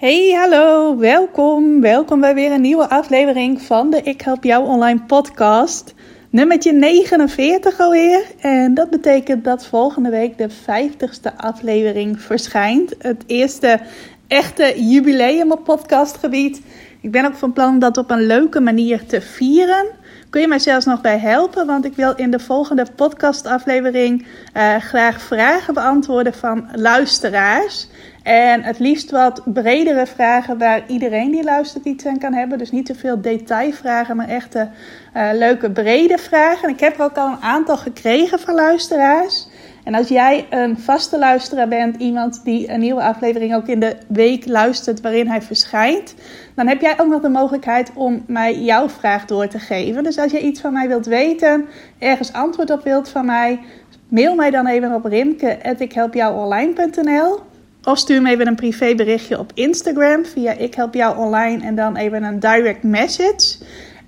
Hey, hallo, welkom. Welkom bij weer een nieuwe aflevering van de Ik Help Jou Online podcast. Nummertje 49 alweer. En dat betekent dat volgende week de 50ste aflevering verschijnt. Het eerste echte jubileum op podcastgebied. Ik ben ook van plan dat op een leuke manier te vieren. Kun je mij zelfs nog bij helpen? Want ik wil in de volgende podcastaflevering uh, graag vragen beantwoorden van luisteraars. En het liefst wat bredere vragen waar iedereen die luistert iets aan kan hebben. Dus niet te veel detailvragen, maar echte uh, leuke brede vragen. ik heb er ook al een aantal gekregen van luisteraars. En als jij een vaste luisteraar bent, iemand die een nieuwe aflevering ook in de week luistert waarin hij verschijnt, dan heb jij ook nog de mogelijkheid om mij jouw vraag door te geven. Dus als je iets van mij wilt weten, ergens antwoord op wilt van mij, mail mij dan even op rimke.ikhelpjouonline.nl of stuur me even een privéberichtje op Instagram via Ik Help Jou Online en dan even een direct message.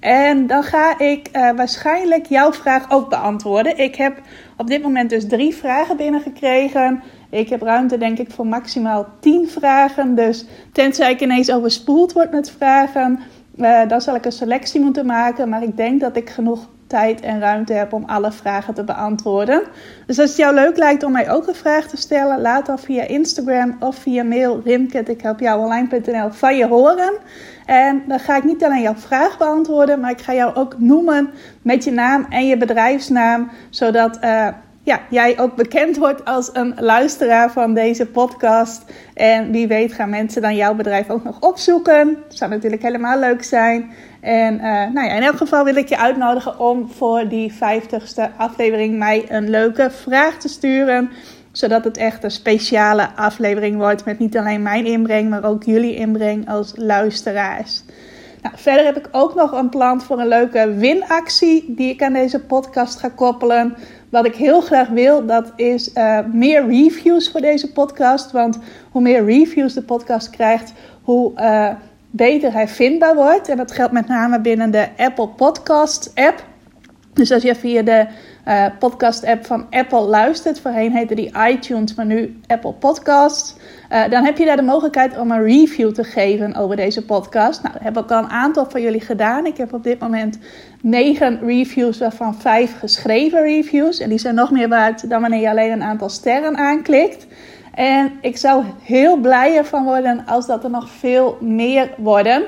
En dan ga ik uh, waarschijnlijk jouw vraag ook beantwoorden. Ik heb op dit moment dus drie vragen binnengekregen. Ik heb ruimte denk ik voor maximaal tien vragen. Dus tenzij ik ineens overspoeld word met vragen, uh, dan zal ik een selectie moeten maken. Maar ik denk dat ik genoeg tijd en ruimte heb om alle vragen te beantwoorden. Dus als het jou leuk lijkt om mij ook een vraag te stellen, laat dan via Instagram of via mail rimket.ikhelpjouonline.nl van je horen. En dan ga ik niet alleen jouw vraag beantwoorden, maar ik ga jou ook noemen met je naam en je bedrijfsnaam, zodat uh, ja, jij ook bekend wordt als een luisteraar van deze podcast. En wie weet gaan mensen dan jouw bedrijf ook nog opzoeken. Dat zou natuurlijk helemaal leuk zijn. En uh, nou ja, in elk geval wil ik je uitnodigen om voor die 50ste aflevering mij een leuke vraag te sturen. Zodat het echt een speciale aflevering wordt met niet alleen mijn inbreng, maar ook jullie inbreng als luisteraars. Nou, verder heb ik ook nog een plan voor een leuke winactie die ik aan deze podcast ga koppelen. Wat ik heel graag wil, dat is uh, meer reviews voor deze podcast. Want hoe meer reviews de podcast krijgt, hoe uh, beter hij vindbaar wordt. En dat geldt met name binnen de Apple Podcast app. Dus als je via de uh, podcast app van Apple luistert, voorheen heette die iTunes, maar nu Apple Podcasts, uh, dan heb je daar de mogelijkheid om een review te geven over deze podcast. Nou, dat heb ik al een aantal van jullie gedaan. Ik heb op dit moment negen reviews, waarvan vijf geschreven reviews. En die zijn nog meer waard dan wanneer je alleen een aantal sterren aanklikt. En ik zou heel blij ervan worden als dat er nog veel meer worden.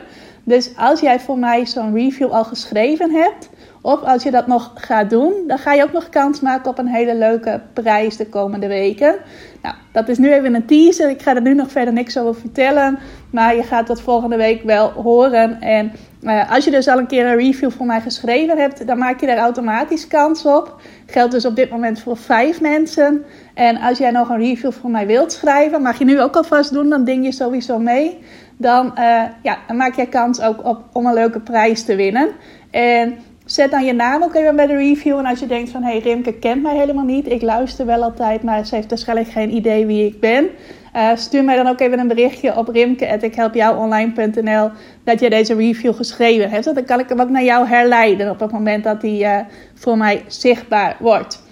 Dus als jij voor mij zo'n review al geschreven hebt, of als je dat nog gaat doen, dan ga je ook nog kans maken op een hele leuke prijs de komende weken. Nou, dat is nu even een teaser. Ik ga er nu nog verder niks over vertellen. Maar je gaat dat volgende week wel horen. En uh, als je dus al een keer een review voor mij geschreven hebt, dan maak je daar automatisch kans op. Geldt dus op dit moment voor vijf mensen. En als jij nog een review voor mij wilt schrijven, mag je nu ook alvast doen, dan ding je sowieso mee. Dan, uh, ja, dan maak jij kans ook op, om een leuke prijs te winnen. En Zet dan je naam ook even bij de review. En als je denkt van, hé hey, Rimke kent mij helemaal niet. Ik luister wel altijd, maar ze heeft waarschijnlijk geen idee wie ik ben. Uh, stuur mij dan ook even een berichtje op rimke.ikhelpjouonline.nl dat je deze review geschreven hebt. Dan kan ik hem ook naar jou herleiden op het moment dat die uh, voor mij zichtbaar wordt.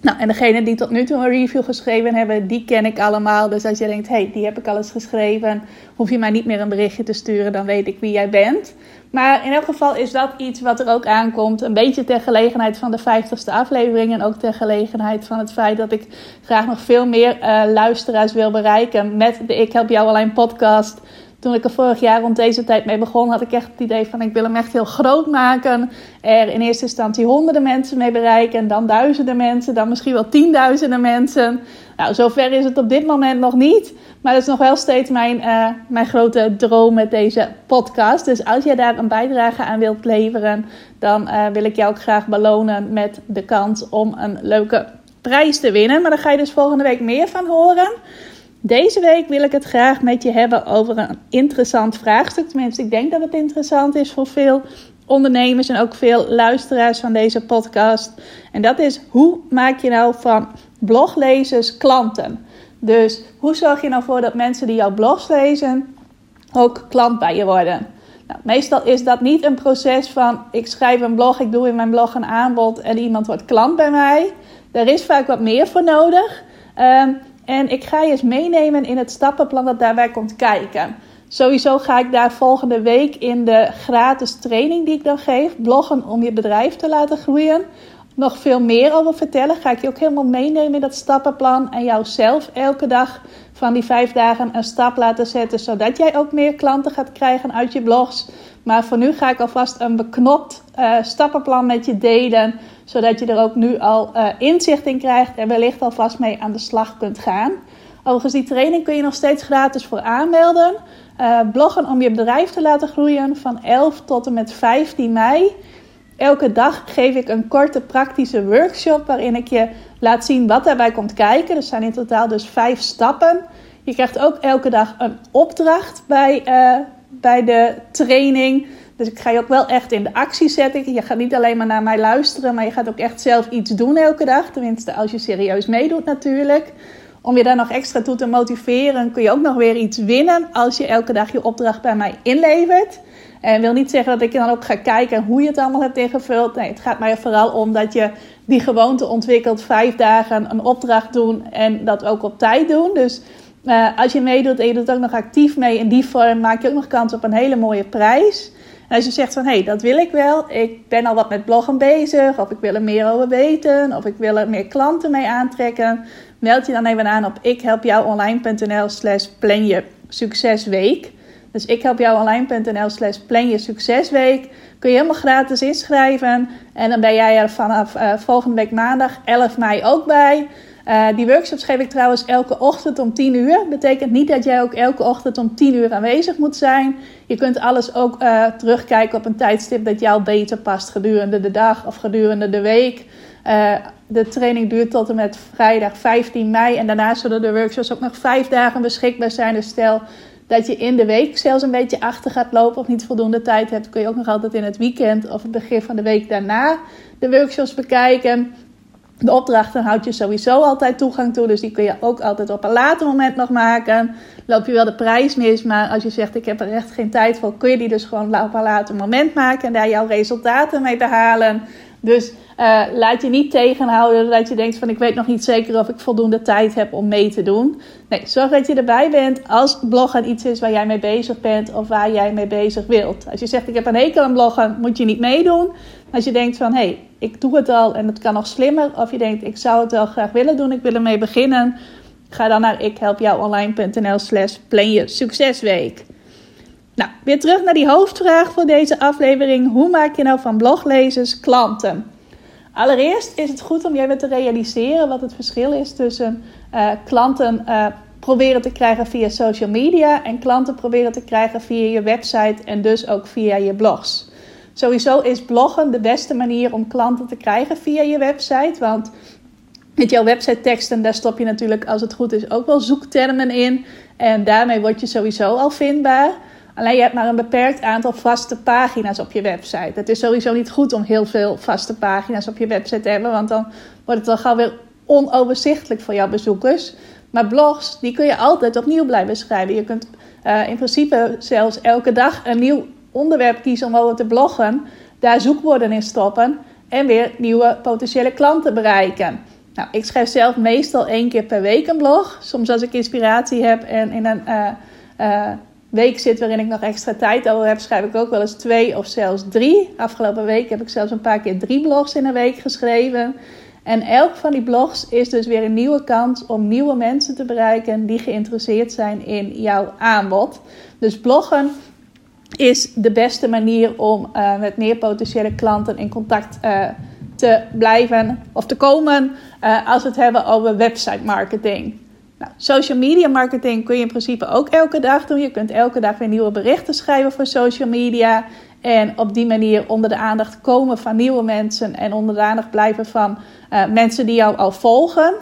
Nou, en degene die tot nu toe een review geschreven hebben, die ken ik allemaal. Dus als je denkt, hé, hey, die heb ik al eens geschreven, hoef je mij niet meer een berichtje te sturen, dan weet ik wie jij bent. Maar in elk geval is dat iets wat er ook aankomt. Een beetje ter gelegenheid van de 50ste aflevering. En ook ter gelegenheid van het feit dat ik graag nog veel meer uh, luisteraars wil bereiken met de Ik Help Jou Alleen podcast toen ik er vorig jaar rond deze tijd mee begon, had ik echt het idee van ik wil hem echt heel groot maken. Er in eerste instantie honderden mensen mee bereiken, dan duizenden mensen, dan misschien wel tienduizenden mensen. Nou, zover is het op dit moment nog niet. Maar dat is nog wel steeds mijn, uh, mijn grote droom met deze podcast. Dus als jij daar een bijdrage aan wilt leveren, dan uh, wil ik jou ook graag belonen met de kans om een leuke prijs te winnen. Maar daar ga je dus volgende week meer van horen. Deze week wil ik het graag met je hebben over een interessant vraagstuk. Tenminste, ik denk dat het interessant is voor veel ondernemers en ook veel luisteraars van deze podcast. En dat is hoe maak je nou van bloglezers klanten? Dus hoe zorg je nou voor dat mensen die jouw blogs lezen ook klant bij je worden? Nou, meestal is dat niet een proces van ik schrijf een blog, ik doe in mijn blog een aanbod en iemand wordt klant bij mij. Er is vaak wat meer voor nodig. Ehm, en ik ga je eens meenemen in het stappenplan dat daarbij komt kijken. Sowieso ga ik daar volgende week in de gratis training die ik dan geef, bloggen om je bedrijf te laten groeien, nog veel meer over vertellen. Ga ik je ook helemaal meenemen in dat stappenplan en jou zelf elke dag van die vijf dagen een stap laten zetten, zodat jij ook meer klanten gaat krijgen uit je blogs. Maar voor nu ga ik alvast een beknopt uh, stappenplan met je delen, zodat je er ook nu al uh, inzicht in krijgt en wellicht alvast mee aan de slag kunt gaan. Overigens, die training kun je nog steeds gratis voor aanmelden. Uh, bloggen om je bedrijf te laten groeien van 11 tot en met 15 mei. Elke dag geef ik een korte praktische workshop waarin ik je laat zien wat daarbij komt kijken. Er zijn in totaal dus vijf stappen. Je krijgt ook elke dag een opdracht bij, bij de training. Dus ik ga je ook wel echt in de actie zetten. Je gaat niet alleen maar naar mij luisteren, maar je gaat ook echt zelf iets doen elke dag. Tenminste, als je serieus meedoet natuurlijk. Om je daar nog extra toe te motiveren, kun je ook nog weer iets winnen als je elke dag je opdracht bij mij inlevert. En wil niet zeggen dat ik dan ook ga kijken hoe je het allemaal hebt ingevuld. Nee, het gaat mij vooral om dat je die gewoonte ontwikkelt. Vijf dagen een opdracht doen en dat ook op tijd doen. Dus uh, als je meedoet en je doet ook nog actief mee in die vorm, maak je ook nog kans op een hele mooie prijs. En als je zegt van hé, hey, dat wil ik wel, ik ben al wat met bloggen bezig, of ik wil er meer over weten, of ik wil er meer klanten mee aantrekken, meld je dan even aan op ikhelpjouonline.nl slash plan je succesweek. Dus ikhelpjouonline.nl slash plan je succesweek. Kun je helemaal gratis inschrijven. En dan ben jij er vanaf uh, volgende week maandag 11 mei ook bij. Uh, die workshops geef ik trouwens elke ochtend om 10 uur. Betekent niet dat jij ook elke ochtend om 10 uur aanwezig moet zijn. Je kunt alles ook uh, terugkijken op een tijdstip dat jou beter past gedurende de dag of gedurende de week. Uh, de training duurt tot en met vrijdag 15 mei. En daarna zullen de workshops ook nog vijf dagen beschikbaar zijn. Dus stel dat je in de week zelfs een beetje achter gaat lopen of niet voldoende tijd hebt, kun je ook nog altijd in het weekend of het begin van de week daarna de workshops bekijken. De opdrachten houd je sowieso altijd toegang toe, dus die kun je ook altijd op een later moment nog maken. Loop je wel de prijs mis, maar als je zegt ik heb er echt geen tijd voor, kun je die dus gewoon op een later moment maken en daar jouw resultaten mee behalen. Dus uh, laat je niet tegenhouden dat je denkt van ik weet nog niet zeker of ik voldoende tijd heb om mee te doen. Nee, zorg dat je erbij bent als bloggen iets is waar jij mee bezig bent of waar jij mee bezig wilt. Als je zegt ik heb een hekel aan bloggen, moet je niet meedoen. Als je denkt van hé, hey, ik doe het al en het kan nog slimmer. Of je denkt ik zou het wel graag willen doen, ik wil ermee beginnen. Ga dan naar ikhelpjouonline.nl slash plan je succesweek. Nou, weer terug naar die hoofdvraag voor deze aflevering. Hoe maak je nou van bloglezers klanten? Allereerst is het goed om je even te realiseren wat het verschil is tussen uh, klanten uh, proberen te krijgen via social media en klanten proberen te krijgen via je website en dus ook via je blogs. Sowieso is bloggen de beste manier om klanten te krijgen via je website, want met jouw website teksten, daar stop je natuurlijk als het goed is ook wel zoektermen in. En daarmee word je sowieso al vindbaar. Alleen je hebt maar een beperkt aantal vaste pagina's op je website. Het is sowieso niet goed om heel veel vaste pagina's op je website te hebben, want dan wordt het wel gauw weer onoverzichtelijk voor jouw bezoekers. Maar blogs, die kun je altijd opnieuw blijven schrijven. Je kunt uh, in principe zelfs elke dag een nieuw onderwerp kiezen om over te bloggen. Daar zoekwoorden in stoppen en weer nieuwe potentiële klanten bereiken. Nou, ik schrijf zelf meestal één keer per week een blog. Soms als ik inspiratie heb en in een uh, uh, week zit waarin ik nog extra tijd over heb, schrijf ik ook wel eens twee of zelfs drie. Afgelopen week heb ik zelfs een paar keer drie blogs in een week geschreven. En elk van die blogs is dus weer een nieuwe kans om nieuwe mensen te bereiken die geïnteresseerd zijn in jouw aanbod. Dus bloggen is de beste manier om uh, met meer potentiële klanten in contact uh, te blijven of te komen uh, als we het hebben over website marketing. Nou, social media marketing kun je in principe ook elke dag doen. Je kunt elke dag weer nieuwe berichten schrijven voor social media. En op die manier onder de aandacht komen van nieuwe mensen. En onder de aandacht blijven van mensen die jou al volgen.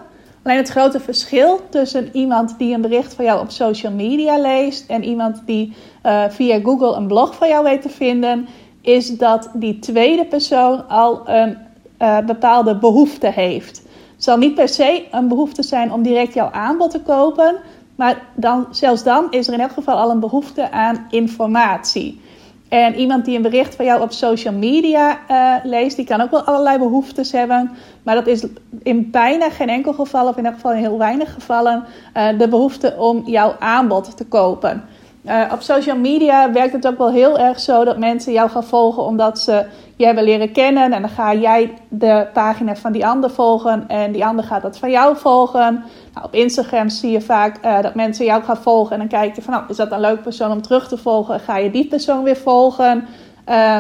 Alleen het grote verschil tussen iemand die een bericht van jou op social media leest en iemand die uh, via Google een blog van jou weet te vinden, is dat die tweede persoon al een uh, bepaalde behoefte heeft. Het zal niet per se een behoefte zijn om direct jouw aanbod te kopen, maar dan, zelfs dan is er in elk geval al een behoefte aan informatie. En iemand die een bericht van jou op social media uh, leest, die kan ook wel allerlei behoeftes hebben. Maar dat is in bijna geen enkel geval, of in elk geval in heel weinig gevallen, uh, de behoefte om jouw aanbod te kopen. Uh, op social media werkt het ook wel heel erg zo dat mensen jou gaan volgen omdat ze je hebben leren kennen. En dan ga jij de pagina van die ander volgen en die ander gaat dat van jou volgen. Nou, op Instagram zie je vaak uh, dat mensen jou gaan volgen en dan kijk je van, nou, is dat een leuk persoon om terug te volgen? Ga je die persoon weer volgen? Uh,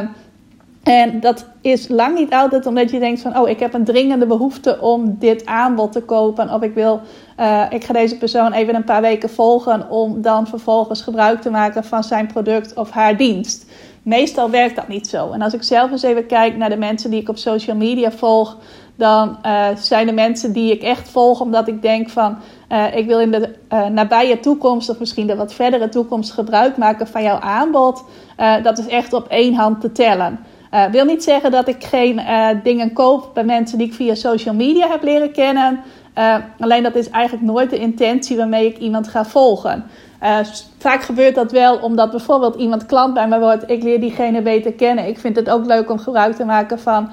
en dat is lang niet altijd omdat je denkt van, oh, ik heb een dringende behoefte om dit aanbod te kopen. Of ik wil, uh, ik ga deze persoon even een paar weken volgen om dan vervolgens gebruik te maken van zijn product of haar dienst. Meestal werkt dat niet zo. En als ik zelf eens even kijk naar de mensen die ik op social media volg, dan uh, zijn de mensen die ik echt volg omdat ik denk van uh, ik wil in de nabije toekomst of misschien de wat verdere toekomst gebruik maken van jouw aanbod. dat is echt op één hand te tellen. Uh, wil niet zeggen dat ik geen uh, dingen koop bij mensen die ik via social media heb leren kennen. Uh, alleen dat is eigenlijk nooit de intentie waarmee ik iemand ga volgen. vaak gebeurt dat wel omdat bijvoorbeeld iemand klant bij me wordt. Ik leer diegene beter kennen. Ik vind het ook leuk om gebruik te maken van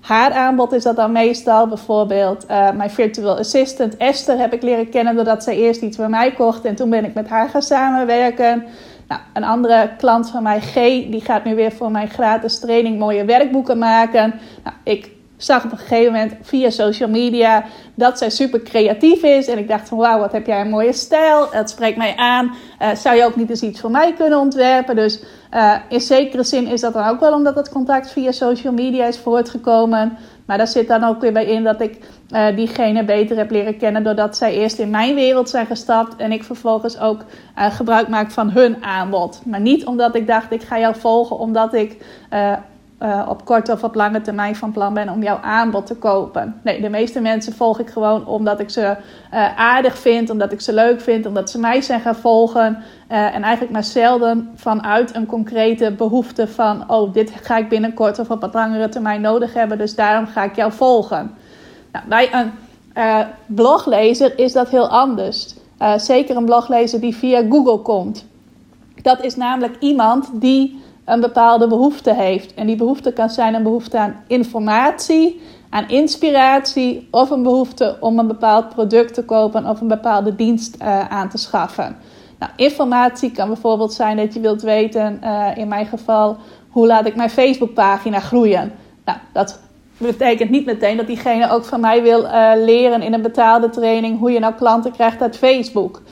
haar aanbod. Is dat dan meestal bijvoorbeeld mijn virtual assistant Esther heb ik leren kennen doordat zij eerst iets bij mij kocht. En toen ben ik met haar gaan samenwerken. Nou, een andere klant van mij, G, die gaat nu weer voor mijn gratis training mooie werkboeken maken. Nou, ik zag op een gegeven moment via social media dat zij super creatief is. En ik dacht van wauw, wat heb jij een mooie stijl. Het spreekt mij aan. Uh, zou je ook niet eens iets voor mij kunnen ontwerpen? Dus uh, in zekere zin is dat dan ook wel omdat het contact via social media is voortgekomen. Maar daar zit dan ook weer bij in dat ik uh, diegene beter heb leren kennen doordat zij eerst in mijn wereld zijn gestapt en ik vervolgens ook uh, gebruik maak van hun aanbod. Maar niet omdat ik dacht ik ga jou volgen omdat ik uh, op korte of op lange termijn van plan ben om jouw aanbod te kopen. Nee, de meeste mensen volg ik gewoon omdat ik ze uh, aardig vind, omdat ik ze leuk vind, omdat ze mij zijn gaan volgen. Uh, en eigenlijk maar zelden vanuit een concrete behoefte van: oh, dit ga ik binnenkort of op wat langere termijn nodig hebben, dus daarom ga ik jou volgen. Nou, bij een bloglezer is dat heel anders. zeker een bloglezer die via Google komt. Dat is namelijk iemand die een bepaalde behoefte heeft. En die behoefte kan zijn een behoefte aan informatie, aan inspiratie of een behoefte om een bepaald product te kopen of een bepaalde dienst uh, aan te schaffen. Nou, informatie kan bijvoorbeeld zijn dat je wilt weten, uh, in mijn geval, hoe laat ik mijn Facebookpagina groeien. Nou, dat betekent niet meteen dat diegene ook van mij wil uh, leren in een betaalde training hoe je nou klanten krijgt uit Facebook.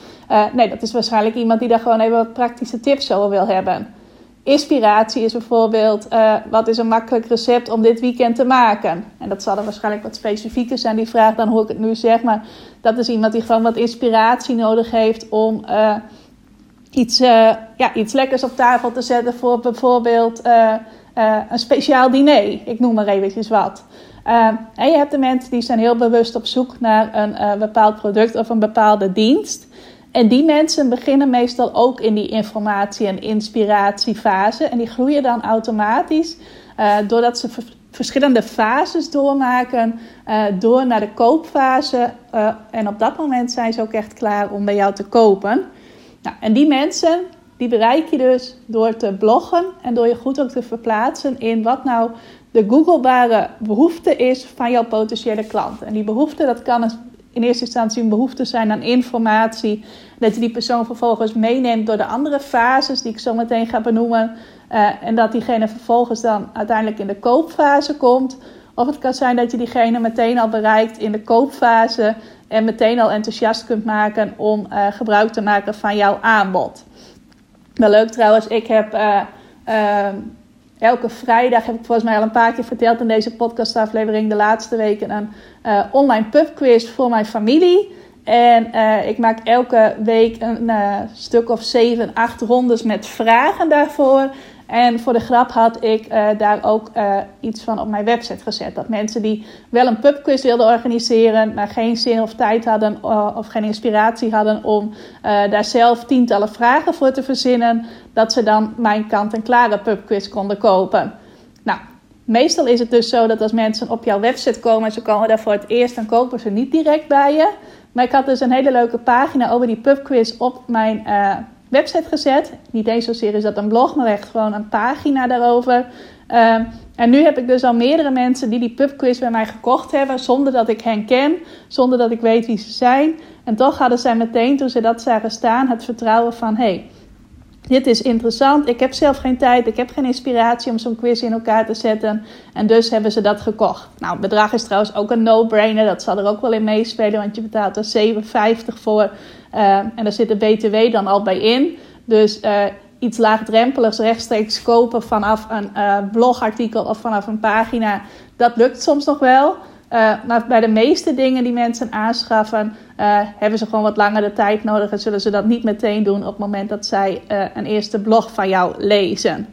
nee, dat is waarschijnlijk iemand die daar gewoon even wat praktische tips over wil hebben. Inspiratie is bijvoorbeeld, uh, wat is een makkelijk recept om dit weekend te maken? En dat zal er waarschijnlijk wat specifieker zijn, die vraag, dan hoe ik het nu zeg. Maar dat is iemand die gewoon wat inspiratie nodig heeft om uh, iets, uh, ja, iets lekkers op tafel te zetten voor bijvoorbeeld een speciaal diner. Ik noem maar eventjes wat. en je hebt de mensen die zijn heel bewust op zoek naar een bepaald product of een bepaalde dienst. En die mensen beginnen meestal ook in die informatie- en inspiratiefase. En die groeien dan automatisch uh, doordat ze verschillende fases doormaken, uh, door naar de koopfase. Uh, en op dat moment zijn ze ook echt klaar om bij jou te kopen. Nou, en die mensen, die bereik je dus door te bloggen en door je goed ook te verplaatsen in wat nou de googlebare behoefte is van jouw potentiële klant. En die behoefte, dat kan in eerste instantie een behoefte zijn aan informatie. Dat je die persoon vervolgens meeneemt door de andere fases die ik zo meteen ga benoemen. Uh, en dat diegene vervolgens dan uiteindelijk in de koopfase komt. Of het kan zijn dat je diegene meteen al bereikt in de koopfase. En meteen al enthousiast kunt maken om uh, gebruik te maken van jouw aanbod. Wel leuk trouwens, ik heb. Uh, elke vrijdag heb ik volgens mij al een paar keer verteld in deze podcastaflevering de laatste weken een uh, online pubquiz voor mijn familie. En uh, ik maak elke week een uh, stuk of zeven, acht rondes met vragen daarvoor. En voor de grap had ik uh, daar ook uh, iets van op mijn website gezet. Dat mensen die wel een pubquiz wilden organiseren, maar geen zin of tijd hadden uh, of geen inspiratie hadden om daar zelf tientallen vragen voor te verzinnen, dat ze dan mijn kant-en-klare pubquiz konden kopen. Nou, meestal is het dus zo dat als mensen op jouw website komen en ze komen daar voor het eerst, dan kopen ze niet direct bij je. Maar ik had dus een hele leuke pagina over die pubquiz op mijn website gezet. Niet eens zozeer is dat een blog, maar echt gewoon een pagina daarover. Uh, en nu heb ik dus al meerdere mensen die die pubquiz bij mij gekocht hebben, zonder dat ik hen ken, zonder dat ik weet wie ze zijn. En toch hadden zij meteen, toen ze dat zagen staan, het vertrouwen van: hey, dit is interessant. Ik heb zelf geen tijd, ik heb geen inspiratie om zo'n quiz in elkaar te zetten. En dus hebben ze dat gekocht. Nou, bedrag is trouwens ook een no-brainer. Dat zal er ook wel in meespelen, want je betaalt er 7,50 voor. Uh, en daar zit de BTW dan al bij in. Dus uh, iets laagdrempeligs rechtstreeks kopen vanaf een uh, blogartikel of vanaf een pagina, dat lukt soms nog wel. Uh, maar bij de meeste dingen die mensen aanschaffen, uh, hebben ze gewoon wat langer de tijd nodig en zullen ze dat niet meteen doen op het moment dat zij uh, een eerste blog van jou lezen.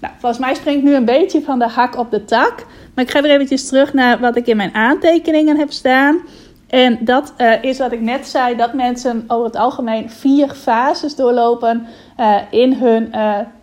Nou, volgens mij springt nu een beetje van de hak op de tak. Maar ik ga weer eventjes terug naar wat ik in mijn aantekeningen heb staan. En dat is wat ik net zei, dat mensen over het algemeen vier fases doorlopen in hun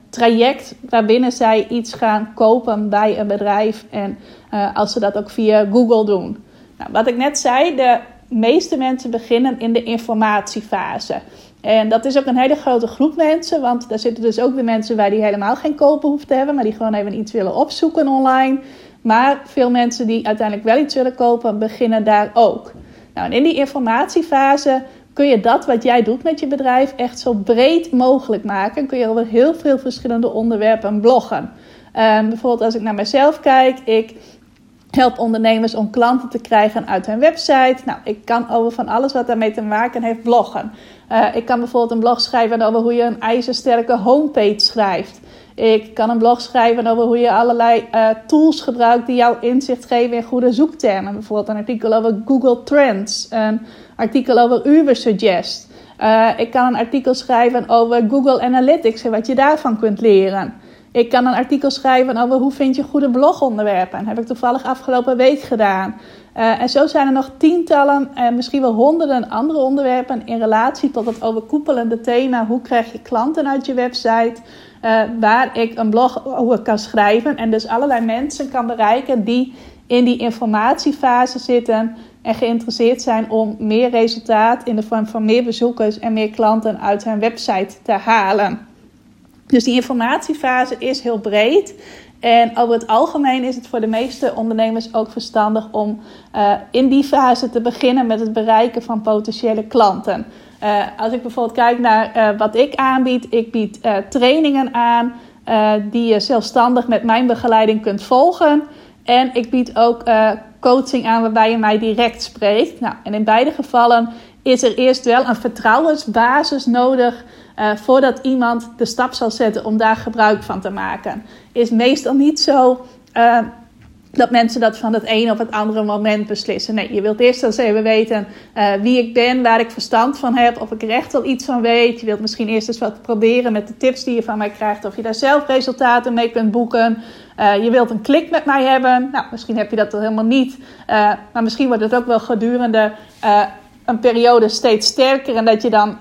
traject waarbinnen zij iets gaan kopen bij een bedrijf. En uh, als ze dat ook via Google doen. Nou, wat ik net zei, de meeste mensen beginnen in de informatiefase. En dat is ook een hele grote groep mensen, want daar zitten dus ook de mensen bij die helemaal geen koopbehoefte hebben, maar die gewoon even iets willen opzoeken online. Maar veel mensen die uiteindelijk wel iets willen kopen, beginnen daar ook. Nou, en in die informatiefase kun je dat wat jij doet met je bedrijf echt zo breed mogelijk maken. Kun je over heel veel verschillende onderwerpen bloggen. Um, bijvoorbeeld als ik naar mezelf kijk, ik help ondernemers om klanten te krijgen uit hun website. Nou, ik kan over van alles wat daarmee te maken heeft bloggen. Uh, ik kan bijvoorbeeld een blog schrijven over hoe je een ijzersterke homepage schrijft. Ik kan een blog schrijven over hoe je allerlei uh, tools gebruikt die jou inzicht geven in goede zoektermen. Bijvoorbeeld een artikel over Google Trends, een artikel over Ubersuggest. Uh, ik kan een artikel schrijven over Google Analytics en wat je daarvan kunt leren. Ik kan een artikel schrijven over hoe vind je goede blogonderwerpen. Dat heb ik toevallig afgelopen week gedaan. Uh, en zo zijn er nog tientallen en misschien wel honderden andere onderwerpen in relatie tot het overkoepelende thema hoe krijg je klanten uit je website. Uh, waar ik een blog over kan schrijven en dus allerlei mensen kan bereiken die in die informatiefase zitten en geïnteresseerd zijn om meer resultaat in de vorm van meer bezoekers en meer klanten uit hun website te halen. Dus die informatiefase is heel breed. En over het algemeen is het voor de meeste ondernemers ook verstandig om uh, in die fase te beginnen met het bereiken van potentiële klanten. Uh, als ik bijvoorbeeld kijk naar uh, wat ik aanbied, ik bied trainingen aan die je zelfstandig met mijn begeleiding kunt volgen. En ik bied ook coaching aan waarbij je mij direct spreekt. Nou, en in beide gevallen is er eerst wel een vertrouwensbasis nodig uh, voordat iemand de stap zal zetten om daar gebruik van te maken. Is meestal niet zo uh, dat mensen dat van het ene op het andere moment beslissen. Nee, je wilt eerst eens even weten uh, wie ik ben, waar ik verstand van heb, of ik er echt al iets van weet. Je wilt misschien eerst eens wat proberen met de tips die je van mij krijgt, of je daar zelf resultaten mee kunt boeken. Je wilt een klik met mij hebben. Nou, misschien heb je dat er helemaal niet. Maar misschien wordt het ook wel gedurende een periode steeds sterker. En dat je dan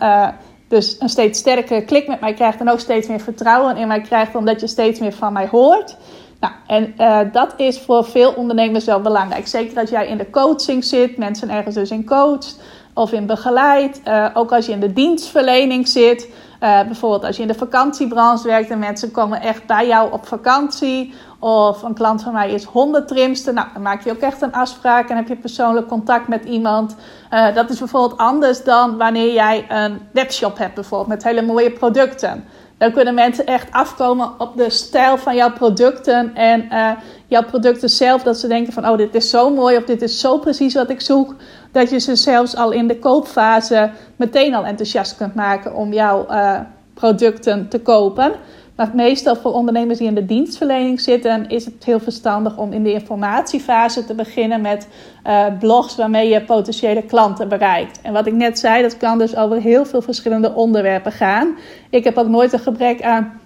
dus een steeds sterkere klik met mij krijgt en ook steeds meer vertrouwen in mij krijgt, omdat je steeds meer van mij hoort. Nou, en uh, dat is voor veel ondernemers wel belangrijk. Zeker als jij in de coaching zit, mensen ergens dus in coacht of in begeleid. Uh, ook als je in de dienstverlening zit. Uh, bijvoorbeeld als je in de vakantiebranche werkt en mensen komen echt bij jou op vakantie. Of een klant van mij is hondentrimster. Nou, dan maak je ook echt een afspraak en heb je persoonlijk contact met iemand. Uh, dat is bijvoorbeeld anders dan wanneer jij een webshop hebt, bijvoorbeeld met hele mooie producten. Dan kunnen mensen echt afkomen op de stijl van jouw producten en uh, jouw producten zelf. Dat ze denken van, oh, dit is zo mooi of dit is zo precies wat ik zoek. Dat je ze zelfs al in de koopfase meteen al enthousiast kunt maken om jouw uh, producten te kopen. Maar meestal voor ondernemers die in de dienstverlening zitten, is het heel verstandig om in de informatiefase te beginnen met uh, blogs waarmee je potentiële klanten bereikt. En wat ik net zei, dat kan dus over heel veel verschillende onderwerpen gaan. Ik heb ook nooit een gebrek aan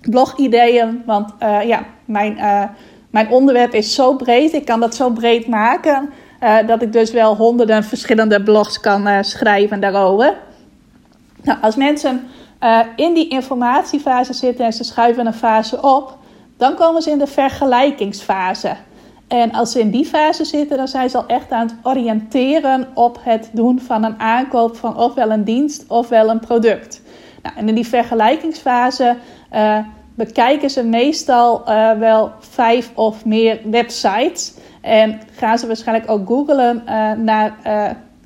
blogideeën. Want ja, mijn, mijn onderwerp is zo breed. Ik kan dat zo breed maken. dat ik dus wel honderden verschillende blogs kan schrijven daarover. Nou, als mensen in die informatiefase zitten en ze schuiven een fase op, dan komen ze in de vergelijkingsfase. En als ze in die fase zitten, dan zijn ze al echt aan het oriënteren op het doen van een aankoop van ofwel een dienst ofwel een product. Nou, en in die vergelijkingsfase uh, bekijken ze meestal uh, wel vijf of meer websites. En gaan ze waarschijnlijk ook googlen naar.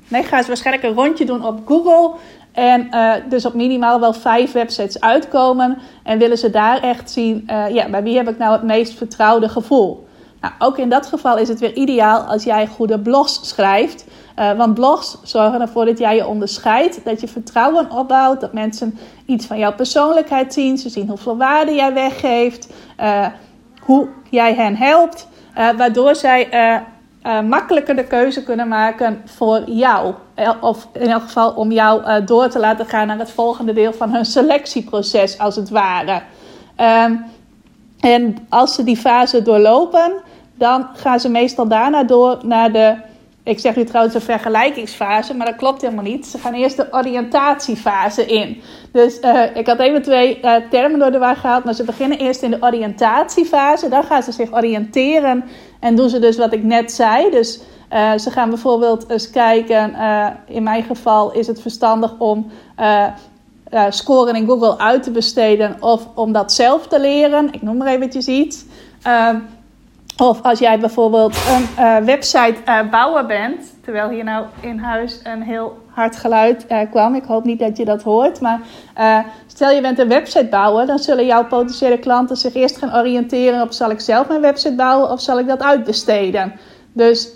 nee, gaan ze waarschijnlijk een rondje doen op Google. En dus op minimaal wel vijf websites uitkomen. En willen ze daar echt zien, ja, bij wie heb ik nou het meest vertrouwde gevoel? Nou, ook in dat geval is het weer ideaal als jij goede blogs schrijft. Uh, want blogs zorgen ervoor dat jij je onderscheidt, dat je vertrouwen opbouwt, dat mensen iets van jouw persoonlijkheid zien. Ze zien hoeveel waarde jij weggeeft, hoe jij hen helpt, waardoor zij makkelijker de keuze kunnen maken voor jou. Of in elk geval om jou door te laten gaan naar het volgende deel van hun selectieproces, als het ware. Um, en als ze die fase doorlopen, dan gaan ze meestal daarna door naar de. Ik zeg nu trouwens een vergelijkingsfase, maar dat klopt helemaal niet. Ze gaan eerst de oriëntatiefase in. Dus ik had even twee termen door de war gehaald, maar ze beginnen eerst in de oriëntatiefase. Dan gaan ze zich oriënteren en doen ze dus wat ik net zei. Dus uh, ze gaan bijvoorbeeld eens kijken. in mijn geval is het verstandig om scoren in Google uit te besteden of om dat zelf te leren. Ik noem maar eventjes iets. Ehm, of als jij bijvoorbeeld een website bouwer bent, terwijl hier nou in huis een heel hard geluid kwam. Ik hoop niet dat je dat hoort. Maar stel je bent een website bouwer, dan zullen jouw potentiële klanten zich eerst gaan oriënteren op zal ik zelf mijn website bouwen of zal ik dat uitbesteden. Dus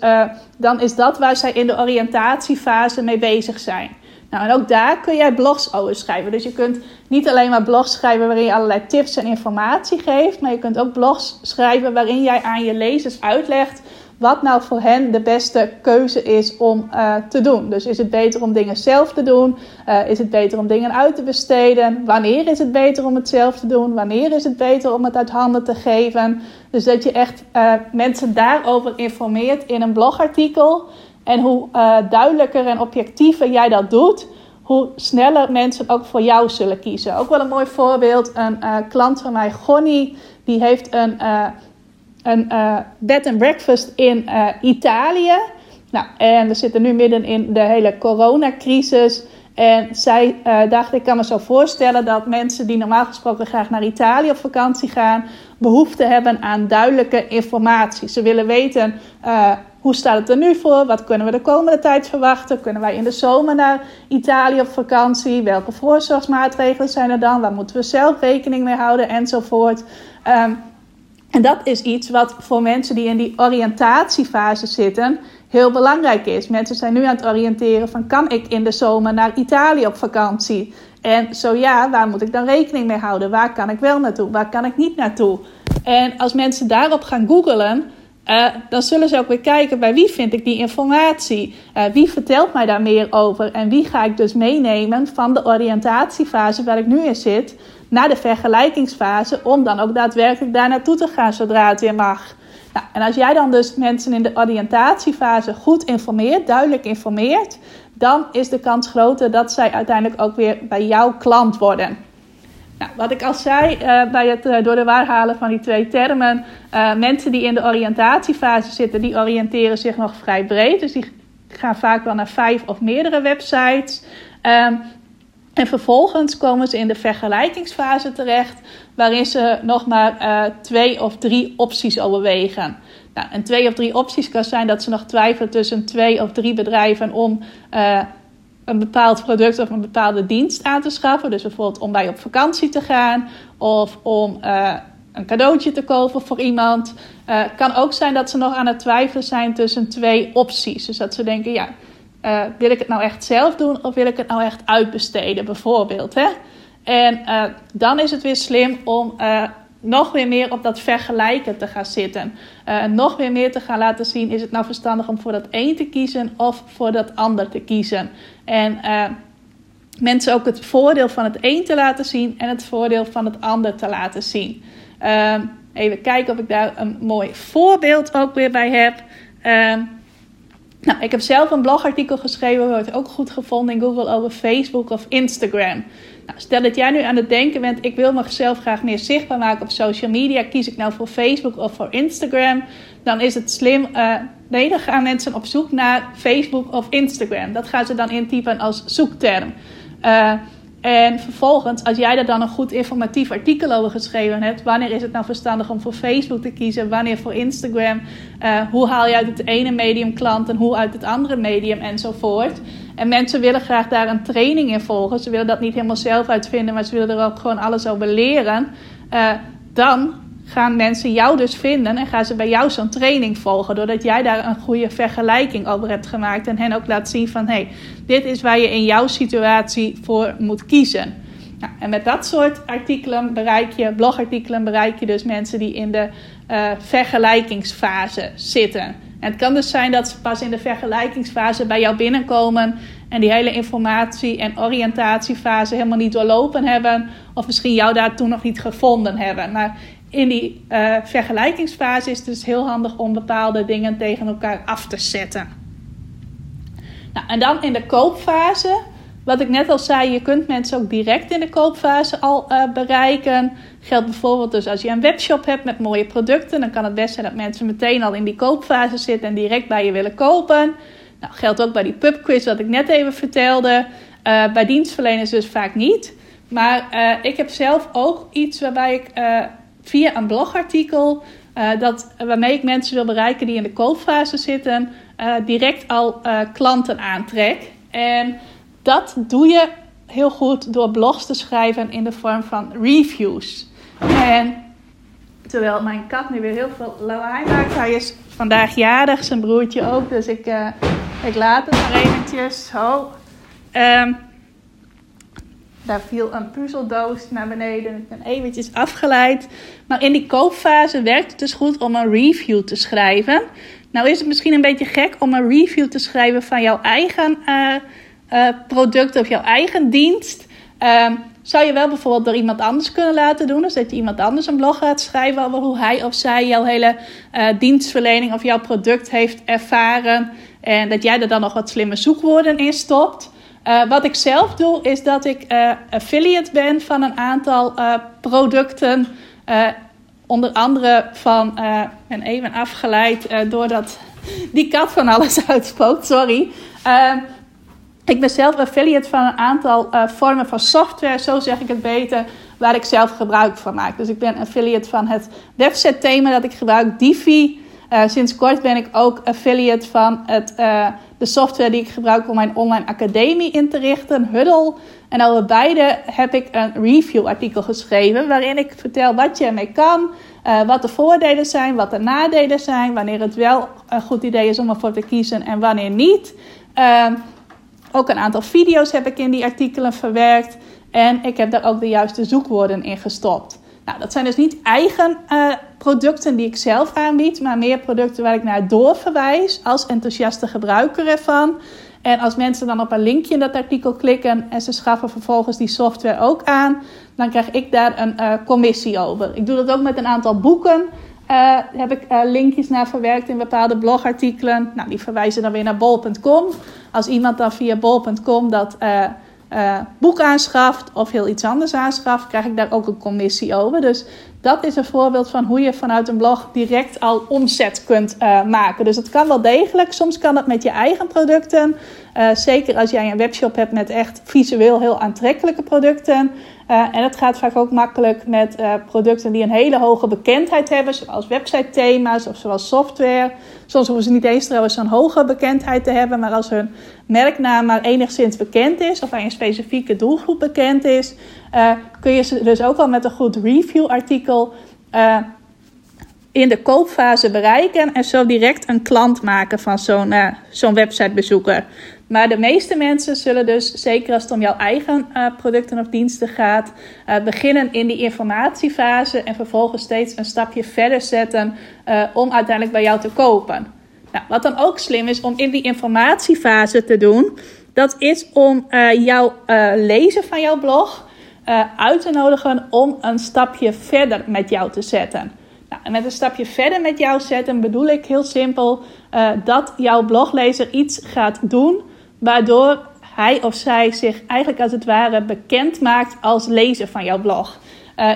dan is dat waar zij in de oriëntatiefase mee bezig zijn. Nou, en ook daar kun jij blogs over schrijven. Dus je kunt niet alleen maar blogs schrijven waarin je allerlei tips en informatie geeft, maar je kunt ook blogs schrijven waarin jij aan je lezers uitlegt wat nou voor hen de beste keuze is om uh, te doen. Dus is het beter om dingen zelf te doen? Uh, is het beter om dingen uit te besteden? Wanneer is het beter om het zelf te doen? Wanneer is het beter om het uit handen te geven? Dus dat je echt uh, mensen daarover informeert in een blogartikel. En hoe duidelijker en objectiever jij dat doet, hoe sneller mensen ook voor jou zullen kiezen. Ook wel een mooi voorbeeld: een klant van mij, Gonnie, die heeft een, een bed and breakfast in Italië. Nou, en we zitten nu midden in de hele coronacrisis. En zij dacht, ik kan me zo voorstellen dat mensen die normaal gesproken graag naar Italië op vakantie gaan, behoefte hebben aan duidelijke informatie. Ze willen weten hoe staat het er nu voor? Wat kunnen we de komende tijd verwachten? Kunnen wij in de zomer naar Italië op vakantie? Welke voorzorgsmaatregelen zijn er dan? Waar moeten we zelf rekening mee houden? Enzovoort. Um, en dat is iets wat voor mensen die in die oriëntatiefase zitten heel belangrijk is. Mensen zijn nu aan het oriënteren van kan ik in de zomer naar Italië op vakantie? En zo ja, waar moet ik dan rekening mee houden? Waar kan ik wel naartoe? Waar kan ik niet naartoe? En als mensen daarop gaan googelen, uh, dan zullen ze ook weer kijken bij wie vind ik die informatie. Uh, wie vertelt mij daar meer over? En wie ga ik dus meenemen van de oriëntatiefase waar ik nu in zit naar de vergelijkingsfase om dan ook daadwerkelijk daar naartoe te gaan zodra het weer mag. Nou, en als jij dan dus mensen in de oriëntatiefase goed informeert, duidelijk informeert, dan is de kans groter dat zij uiteindelijk ook weer bij jouw klant worden. Nou, wat ik al zei uh, bij het uh, door de waar halen van die twee termen. Uh, mensen die in de oriëntatiefase zitten, die oriënteren zich nog vrij breed. Dus die gaan vaak wel naar vijf of meerdere websites. Um, en vervolgens komen ze in de vergelijkingsfase terecht, waarin ze nog maar twee of drie opties overwegen. Nou, en twee of drie opties kan zijn dat ze nog twijfelen tussen twee of drie bedrijven om een bepaald product of een bepaalde dienst aan te schaffen. Dus bijvoorbeeld om bij op vakantie te gaan of om uh, een cadeautje te kopen voor iemand. Uh, kan ook zijn dat ze nog aan het twijfelen zijn tussen twee opties. Dus dat ze denken, ja, uh, wil ik het nou echt zelf doen of wil ik het nou echt uitbesteden, bijvoorbeeld. Hè? En dan is het weer slim om nog weer meer op dat vergelijken te gaan zitten. Nog weer meer te gaan laten zien: is het nou verstandig om voor dat een te kiezen of voor dat ander te kiezen? En mensen ook het voordeel van het een te laten zien en het voordeel van het ander te laten zien. Ehm, even kijken of ik daar een mooi voorbeeld ook weer bij heb. Nou, ik heb zelf een blogartikel geschreven, wordt ook goed gevonden in Google over Facebook of Instagram. Nou, stel dat jij nu aan het denken bent, ik wil mezelf graag meer zichtbaar maken op social media. Kies ik nou voor Facebook of voor Instagram? Dan is het slim, uh, nee, dan gaan mensen op zoek naar Facebook of Instagram. Dat gaan ze dan intypen als zoekterm. Uh, en vervolgens, als jij er dan een goed informatief artikel over geschreven hebt, wanneer is het nou verstandig om voor Facebook te kiezen, wanneer voor Instagram, uh, hoe haal je uit het ene medium klanten, hoe uit het andere medium enzovoort. En mensen willen graag daar een training in volgen. Ze willen dat niet helemaal zelf uitvinden, maar ze willen er ook gewoon alles over leren. Uh, dan gaan mensen jou dus vinden en gaan ze bij jou zo'n training volgen. Doordat jij daar een goede vergelijking over hebt gemaakt. En hen ook laat zien van hé, hey, dit is waar je in jouw situatie voor moet kiezen. Nou, en met dat soort artikelen bereik je, blogartikelen bereik je dus mensen die in de uh, vergelijkingsfase zitten. En het kan dus zijn dat ze pas in de vergelijkingsfase bij jou binnenkomen en die hele informatie- en oriëntatiefase helemaal niet doorlopen hebben. Of misschien jou daar toen nog niet gevonden hebben. Maar in die uh, vergelijkingsfase is het dus heel handig om bepaalde dingen tegen elkaar af te zetten. Nou, en dan in de koopfase, wat ik net al zei, je kunt mensen ook direct in de koopfase al uh, bereiken. Geldt bijvoorbeeld dus als je een webshop hebt met mooie producten, dan kan het best zijn dat mensen meteen al in die koopfase zitten en direct bij je willen kopen. Nou, geldt ook bij die pubquiz wat ik net even vertelde. Uh, bij dienstverleners dus vaak niet. Maar ik heb zelf ook iets waarbij ik via een blogartikel. Uh, dat, waarmee ik mensen wil bereiken die in de koopfase zitten, uh, direct al uh, klanten aantrek. En dat doe je heel goed door blogs te schrijven in de vorm van reviews. En terwijl mijn kat nu weer heel veel lawaai maakt, hij is vandaag jarig, zijn broertje ook, dus ik, ik laat het maar eventjes. Zo. Um, daar viel een puzzeldoos naar beneden. Ik ben eventjes afgeleid. Maar in die koopfase werkt het dus goed om een review te schrijven. Nou is het misschien een beetje gek om een review te schrijven van jouw eigen uh, uh, product of jouw eigen dienst. Uh, zou je wel bijvoorbeeld door iemand anders kunnen laten doen. Dus dat je iemand anders een blog gaat schrijven over hoe hij of zij jouw hele uh, dienstverlening of jouw product heeft ervaren. En dat jij er dan nog wat slimme zoekwoorden in stopt. Uh, wat ik zelf doe, is dat ik uh, affiliate ben van een aantal uh, producten. onder andere van, ik ben even afgeleid doordat die kat van alles uitspookt, sorry. ik ben zelf affiliate van een aantal vormen van software, zo zeg ik het beter, waar ik zelf gebruik van maak. Dus ik ben affiliate van het website thema dat ik gebruik, Divi. sinds kort ben ik ook affiliate van het de software die ik gebruik om mijn online academie in te richten, Huddle. En over beide heb ik een review artikel geschreven waarin ik vertel wat je ermee kan, uh, wat de voordelen zijn, wat de nadelen zijn, wanneer het wel een goed idee is om ervoor te kiezen en wanneer niet. Uh, ook een aantal video's heb ik in die artikelen verwerkt en ik heb daar ook de juiste zoekwoorden in gestopt. Nou, dat zijn dus niet eigen uh, producten die ik zelf aanbied, maar meer producten waar ik naar doorverwijs als enthousiaste gebruiker ervan. En als mensen dan op een linkje in dat artikel klikken en ze schaffen vervolgens die software ook aan, dan krijg ik daar een uh, commissie over. Ik doe dat ook met een aantal boeken. Uh, heb ik linkjes naar verwerkt in bepaalde blogartikelen. Nou, die verwijzen dan weer naar bol.com. Als iemand dan via bol.com dat uh, boek aanschaft of heel iets anders aanschaft, krijg ik daar ook een commissie over. Dus dat is een voorbeeld van hoe je vanuit een blog direct al omzet kunt uh, maken. Dus het kan wel degelijk. Soms kan dat met je eigen producten. Uh, zeker als jij een webshop hebt met echt visueel heel aantrekkelijke producten. Uh, en het gaat vaak ook makkelijk met producten die een hele hoge bekendheid hebben, zoals website thema's of zoals software. Soms hoeven ze niet eens trouwens zo'n hoge bekendheid te hebben, maar als hun merknaam maar enigszins bekend is of bij een specifieke doelgroep bekend is, uh, kun je ze dus ook al met een goed review-artikel uh, in de koopfase bereiken en zo direct een klant maken van zo'n uh, zo'n websitebezoeker. Maar de meeste mensen zullen dus, zeker als het om jouw eigen producten of diensten gaat, beginnen in die informatiefase en vervolgens steeds een stapje verder zetten om uiteindelijk bij jou te kopen. Nou, wat dan ook slim is om in die informatiefase te doen, Dat is om jouw lezen van jouw blog uh, uit te nodigen om een stapje verder met jou te zetten. Nou, en met een stapje verder met jou zetten bedoel ik heel simpel dat jouw bloglezer iets gaat doen waardoor hij of zij zich eigenlijk als het ware bekend maakt als lezer van jouw blog.